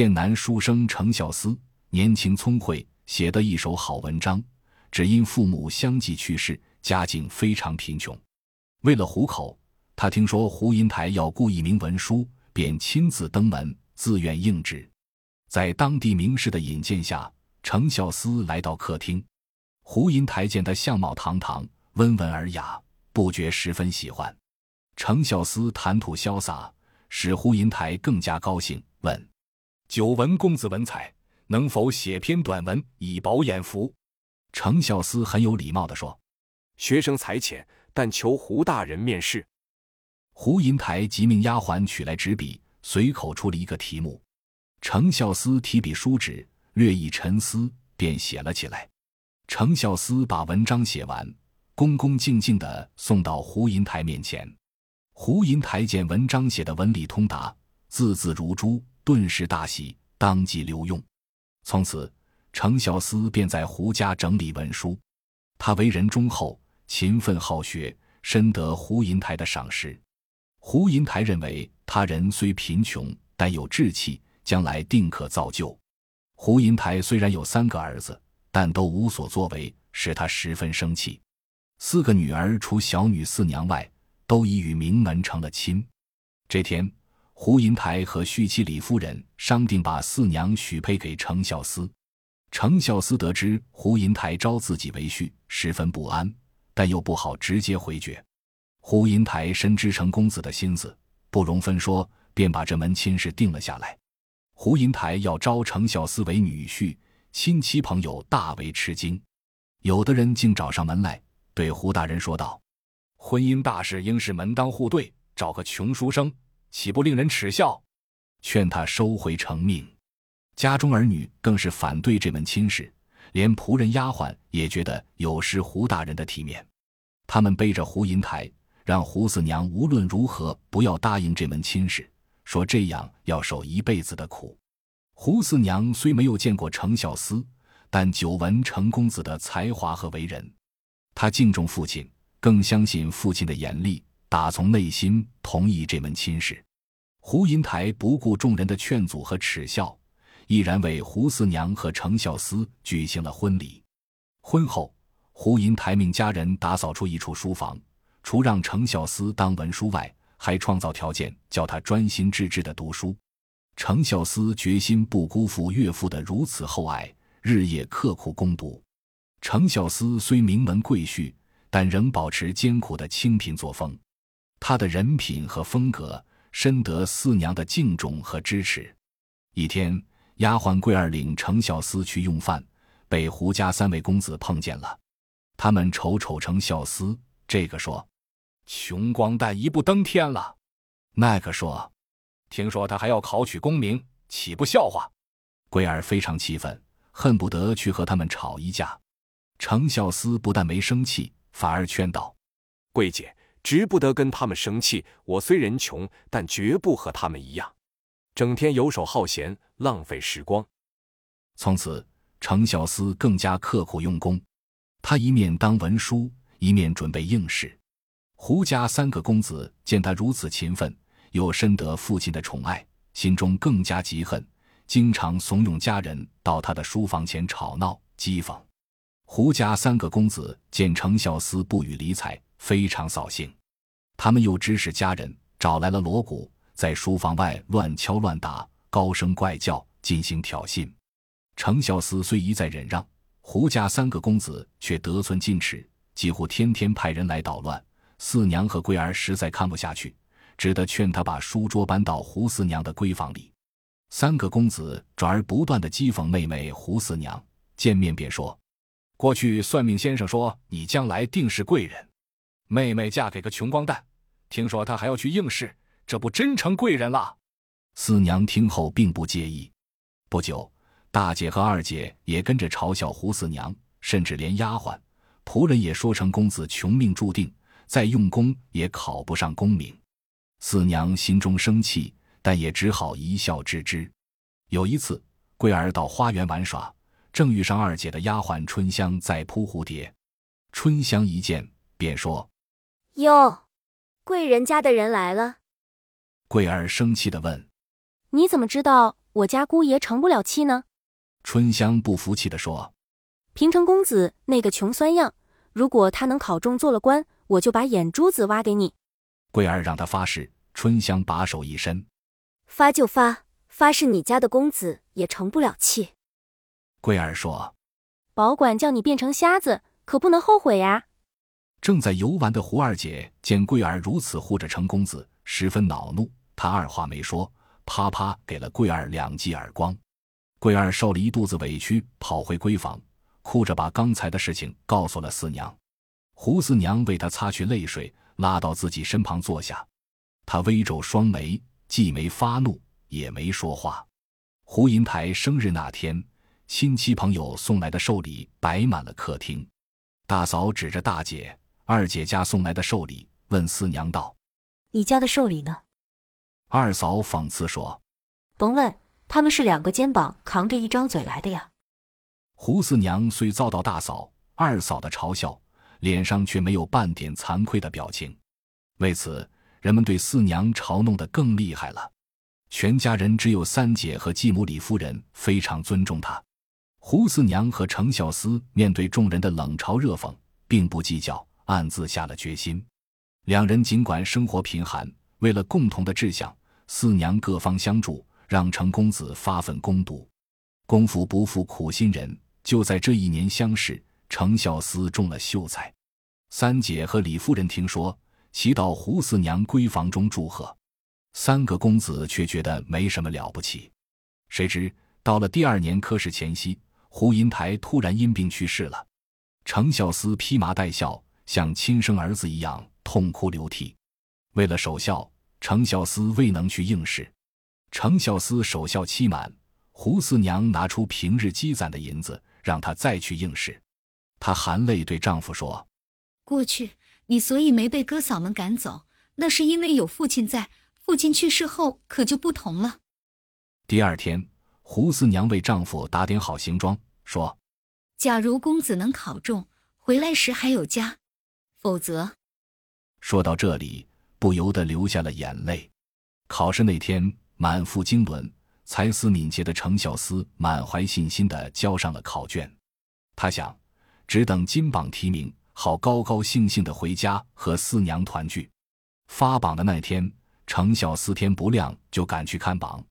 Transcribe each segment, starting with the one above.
剑南书生程孝思年轻聪慧，写得一手好文章，只因父母相继去世，家境非常贫穷。为了糊口，他听说胡银台要雇一名文书，便亲自登门，自愿应职。在当地名士的引荐下，程孝思来到客厅。胡银台见他相貌堂堂、温文尔雅，不觉十分喜欢。程孝思谈吐潇洒，使胡银台更加高兴，问。久闻公子文采，能否写篇短文以饱眼福？程孝思很有礼貌地说：“学生才浅，但求胡大人面试。”胡银台即命丫鬟取来纸笔，随口出了一个题目。程孝思提笔书纸，略一沉思，便写了起来。程孝思把文章写完，恭恭敬敬地送到胡银台面前。胡银台见文章写的文理通达，字字如珠。顿时大喜，当即留用。从此，程小思便在胡家整理文书。他为人忠厚、勤奋好学，深得胡银台的赏识。胡银台认为他人虽贫穷，但有志气，将来定可造就。胡银台虽然有三个儿子，但都无所作为，使他十分生气。四个女儿除小女四娘外，都已与名门成了亲。这天。胡银台和续妻李夫人商定把四娘许配给程孝思。程孝思得知胡银台招自己为婿，十分不安，但又不好直接回绝。胡银台深知程公子的心思，不容分说，便把这门亲事定了下来。胡银台要招程孝思为女婿，亲戚朋友大为吃惊，有的人竟找上门来，对胡大人说道：“婚姻大事应是门当户对，找个穷书生。”岂不令人耻笑？劝他收回成命。家中儿女更是反对这门亲事，连仆人丫鬟也觉得有失胡大人的体面。他们背着胡银台，让胡四娘无论如何不要答应这门亲事，说这样要受一辈子的苦。胡四娘虽没有见过程孝思，但久闻程公子的才华和为人，她敬重父亲，更相信父亲的严厉。打从内心同意这门亲事，胡银台不顾众人的劝阻和耻笑，毅然为胡四娘和程孝思举行了婚礼。婚后，胡银台命家人打扫出一处书房，除让程孝思当文书外，还创造条件叫他专心致志的读书。程孝思决心不辜负岳父的如此厚爱，日夜刻苦攻读。程孝思虽名门贵婿，但仍保持艰苦的清贫作风。他的人品和风格深得四娘的敬重和支持。一天，丫鬟桂儿领程孝思去用饭，被胡家三位公子碰见了。他们瞅瞅程孝思，这个说：“穷光蛋一步登天了。”那个说：“听说他还要考取功名，岂不笑话？”桂儿非常气愤，恨不得去和他们吵一架。程孝思不但没生气，反而劝道：“桂姐。”值不得跟他们生气。我虽然穷，但绝不和他们一样，整天游手好闲，浪费时光。从此，程孝思更加刻苦用功。他一面当文书，一面准备应试。胡家三个公子见他如此勤奋，又深得父亲的宠爱，心中更加嫉恨，经常怂恿家人到他的书房前吵闹讥讽。胡家三个公子见程孝思不予理睬。非常扫兴，他们又指使家人找来了锣鼓，在书房外乱敲乱打，高声怪叫，进行挑衅。程孝思虽一再忍让，胡家三个公子却得寸进尺，几乎天天派人来捣乱。四娘和桂儿实在看不下去，只得劝他把书桌搬到胡四娘的闺房里。三个公子转而不断的讥讽妹妹胡四娘，见面便说：“过去算命先生说你将来定是贵人。”妹妹嫁给个穷光蛋，听说他还要去应试，这不真成贵人了？四娘听后并不介意。不久，大姐和二姐也跟着嘲笑胡四娘，甚至连丫鬟、仆人也说成公子穷命注定，再用功也考不上功名。四娘心中生气，但也只好一笑置之。有一次，桂儿到花园玩耍，正遇上二姐的丫鬟春香在扑蝴蝶。春香一见，便说。哟，贵人家的人来了。桂儿生气的问：“你怎么知道我家姑爷成不了器呢？春香不服气的说：“平城公子那个穷酸样，如果他能考中做了官，我就把眼珠子挖给你。”桂儿让他发誓，春香把手一伸：“发就发，发誓你家的公子也成不了器。”桂儿说：“保管叫你变成瞎子，可不能后悔呀。”正在游玩的胡二姐见桂儿如此护着程公子，十分恼怒。她二话没说。啪啪给了桂儿两记耳光，桂儿受了一肚子委屈，跑回闺房，哭着把刚才的事情告诉了四娘。胡四娘为她擦去泪水，拉到自己身旁坐下。她微皱双眉，既没发怒，也没说话。胡银台生日那天，亲戚朋友送来的寿礼摆满了客厅。大嫂指着大姐、二姐家送来的寿礼，问四娘道：“你家的寿礼呢？”二嫂讽刺说：“甭问，他们是两个肩膀扛着一张嘴来的呀。”胡四娘虽遭到大嫂、二嫂的嘲笑，脸上却没有半点惭愧的表情。为此，人们对四娘嘲弄得更厉害了。全家人只有三姐和继母李夫人非常尊重她。胡四娘和程孝思面对众人的冷嘲热讽，并不计较，暗自下了决心。两人尽管生活贫寒，为了共同的志向。四娘各方相助，让程公子发奋攻读。功夫不负苦心人，就在这一年乡试，程孝思中了秀才。三姐和李夫人听说，齐到胡四娘闺房中祝贺。三个公子却觉得没什么了不起。谁知到了第二年科试前夕，胡银台突然因病去世了。程孝思披麻戴孝，像亲生儿子一样痛哭流涕。为了守孝。程孝思未能去应试，程孝思守孝期满，胡四娘拿出平日积攒的银子，让他再去应试。她含泪对丈夫说：“过去你所以没被哥嫂们赶走，那是因为有父亲在。父亲去世后，可就不同了。”第二天，胡四娘为丈夫打点好行装，说：“假如公子能考中，回来时还有家；否则……”说到这里。不由得流下了眼泪。考试那天，满腹经纶、才思敏捷的程孝思满怀信心地交上了考卷。他想，只等金榜题名，好高高兴兴地回家和四娘团聚。发榜的那天，程孝思天不亮就赶去看榜。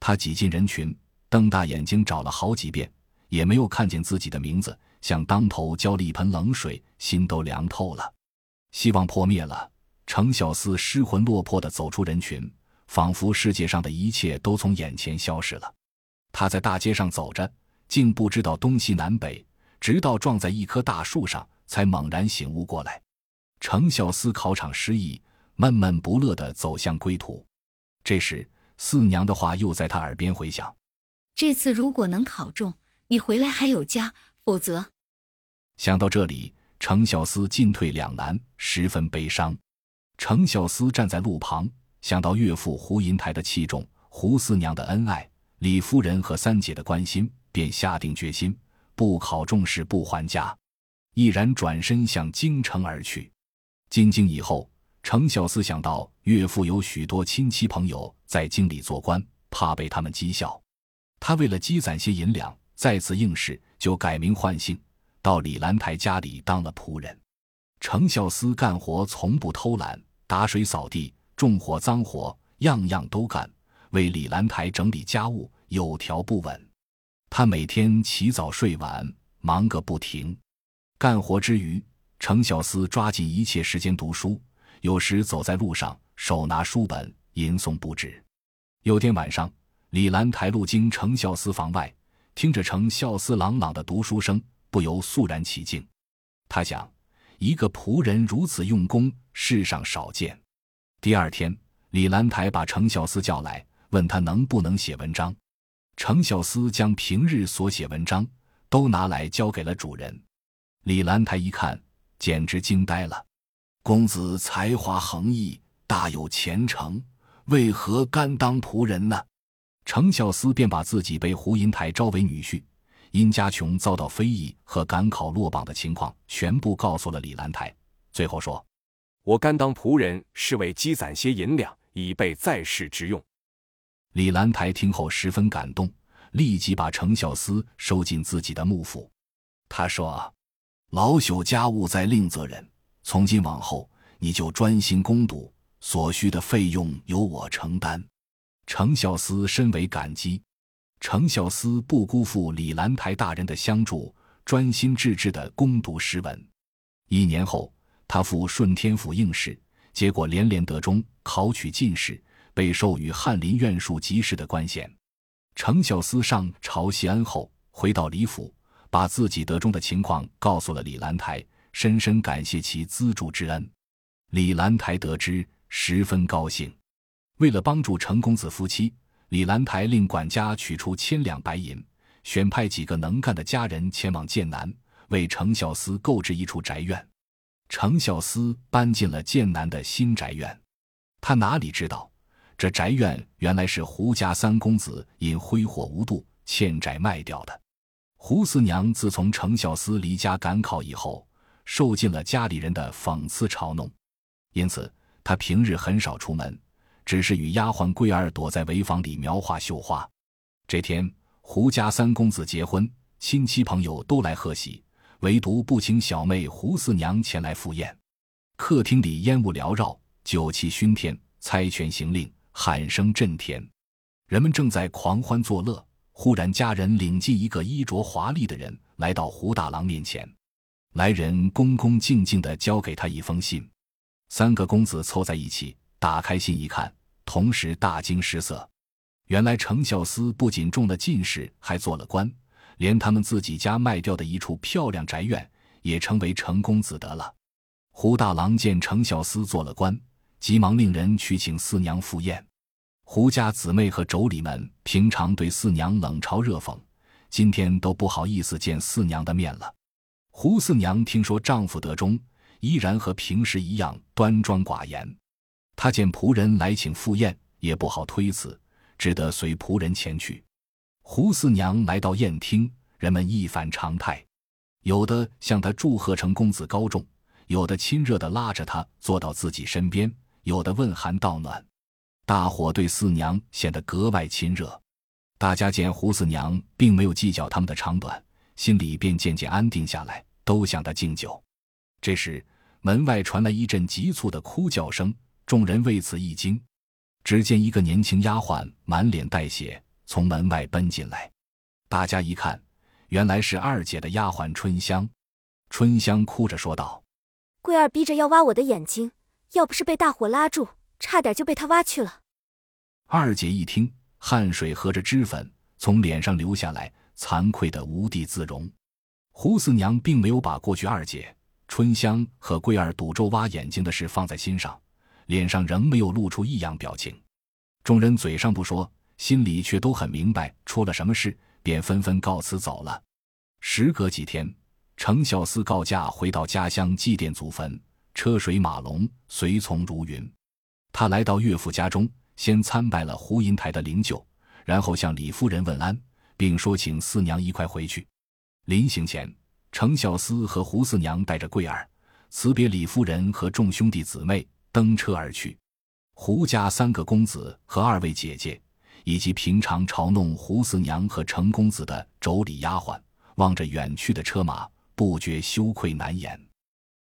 他挤进人群，瞪大眼睛找了好几遍，也没有看见自己的名字，像当头浇了一盆冷水，心都凉透了，希望破灭了。程小思失魂落魄地走出人群，仿佛世界上的一切都从眼前消失了。他在大街上走着，竟不知道东西南北，直到撞在一棵大树上，才猛然醒悟过来。程小思考场失意，闷闷不乐地走向归途。这时，四娘的话又在他耳边回响：“这次如果能考中，你回来还有家；否则……”想到这里，程小思进退两难，十分悲伤。程小思站在路旁，想到岳父胡银台的器重，胡四娘的恩爱，李夫人和三姐的关心，便下定决心，不考中试不还家，毅然转身向京城而去。进京以后，程小思想到岳父有许多亲戚朋友在京里做官，怕被他们讥笑，他为了积攒些银两，再次应试，就改名换姓，到李兰台家里当了仆人。程孝思干活从不偷懒，打水扫地、重活脏活，样样都干，为李兰台整理家务有条不紊。他每天起早睡晚，忙个不停。干活之余，程孝思抓紧一切时间读书，有时走在路上，手拿书本吟诵不止。有天晚上，李兰台路经程孝思房外，听着程孝思朗朗的读书声，不由肃然起敬。他想。一个仆人如此用功，世上少见。第二天，李兰台把程孝思叫来，问他能不能写文章。程孝思将平日所写文章都拿来交给了主人。李兰台一看，简直惊呆了：“公子才华横溢，大有前程，为何甘当仆人呢？”程孝思便把自己被胡银台招为女婿。殷家琼遭到非议和赶考落榜的情况，全部告诉了李兰台。最后说：“我甘当仆人，是为积攒些银两，以备在世之用。”李兰台听后十分感动，立即把程孝思收进自己的幕府。他说：“老朽家务在另择人，从今往后你就专心攻读，所需的费用由我承担。”程孝思深为感激。程孝思不辜负李兰台大人的相助，专心致志地攻读诗文。一年后，他赴顺天府应试，结果连连得中，考取进士，被授予翰林院庶吉士的官衔。程孝思上朝谢恩后，回到李府，把自己得中的情况告诉了李兰台，深深感谢其资助之恩。李兰台得知，十分高兴。为了帮助程公子夫妻。李兰台令管家取出千两白银，选派几个能干的家人前往剑南，为程孝思购置一处宅院。程孝思搬进了剑南的新宅院。他哪里知道，这宅院原来是胡家三公子因挥霍无度欠债卖掉的。胡四娘自从程孝思离家赶考以后，受尽了家里人的讽刺嘲弄，因此他平日很少出门。只是与丫鬟桂儿躲在围房里描画绣花。这天，胡家三公子结婚，亲戚朋友都来贺喜，唯独不请小妹胡四娘前来赴宴。客厅里烟雾缭绕，酒气熏天，猜拳行令，喊声震天。人们正在狂欢作乐，忽然家人领进一个衣着华丽的人来到胡大郎面前。来人恭恭敬敬地交给他一封信。三个公子凑在一起。打开信一看，同时大惊失色。原来程孝思不仅中了进士，还做了官，连他们自己家卖掉的一处漂亮宅院也成为程公子的了。胡大郎见程孝思做了官，急忙令人去请四娘赴宴。胡家姊妹和妯娌们平常对四娘冷嘲热讽，今天都不好意思见四娘的面了。胡四娘听说丈夫得中，依然和平时一样端庄寡言。他见仆人来请赴宴，也不好推辞，只得随仆人前去。胡四娘来到宴厅，人们一反常态，有的向他祝贺成公子高中，有的亲热的拉着他坐到自己身边，有的问寒道暖。大伙对四娘显得格外亲热。大家见胡四娘并没有计较他们的长短，心里便渐渐安定下来，都向他敬酒。这时，门外传来一阵急促的哭叫声。众人为此一惊，只见一个年轻丫鬟满脸带血从门外奔进来。大家一看，原来是二姐的丫鬟春香。春香哭着说道：“桂儿逼着要挖我的眼睛，要不是被大火拉住，差点就被他挖去了。”二姐一听，汗水和着脂粉从脸上流下来，惭愧的无地自容。胡四娘并没有把过去二姐春香和桂儿赌咒挖眼睛的事放在心上。脸上仍没有露出异样表情，众人嘴上不说，心里却都很明白出了什么事，便纷纷告辞走了。时隔几天，程孝思告假回到家乡祭奠祖坟，车水马龙，随从如云。他来到岳父家中，先参拜了胡银台的灵柩，然后向李夫人问安，并说请四娘一块回去。临行前，程孝思和胡四娘带着桂儿辞别李夫人和众兄弟姊妹。登车而去，胡家三个公子和二位姐姐，以及平常嘲弄胡四娘和程公子的妯娌丫鬟，望着远去的车马，不觉羞愧难言。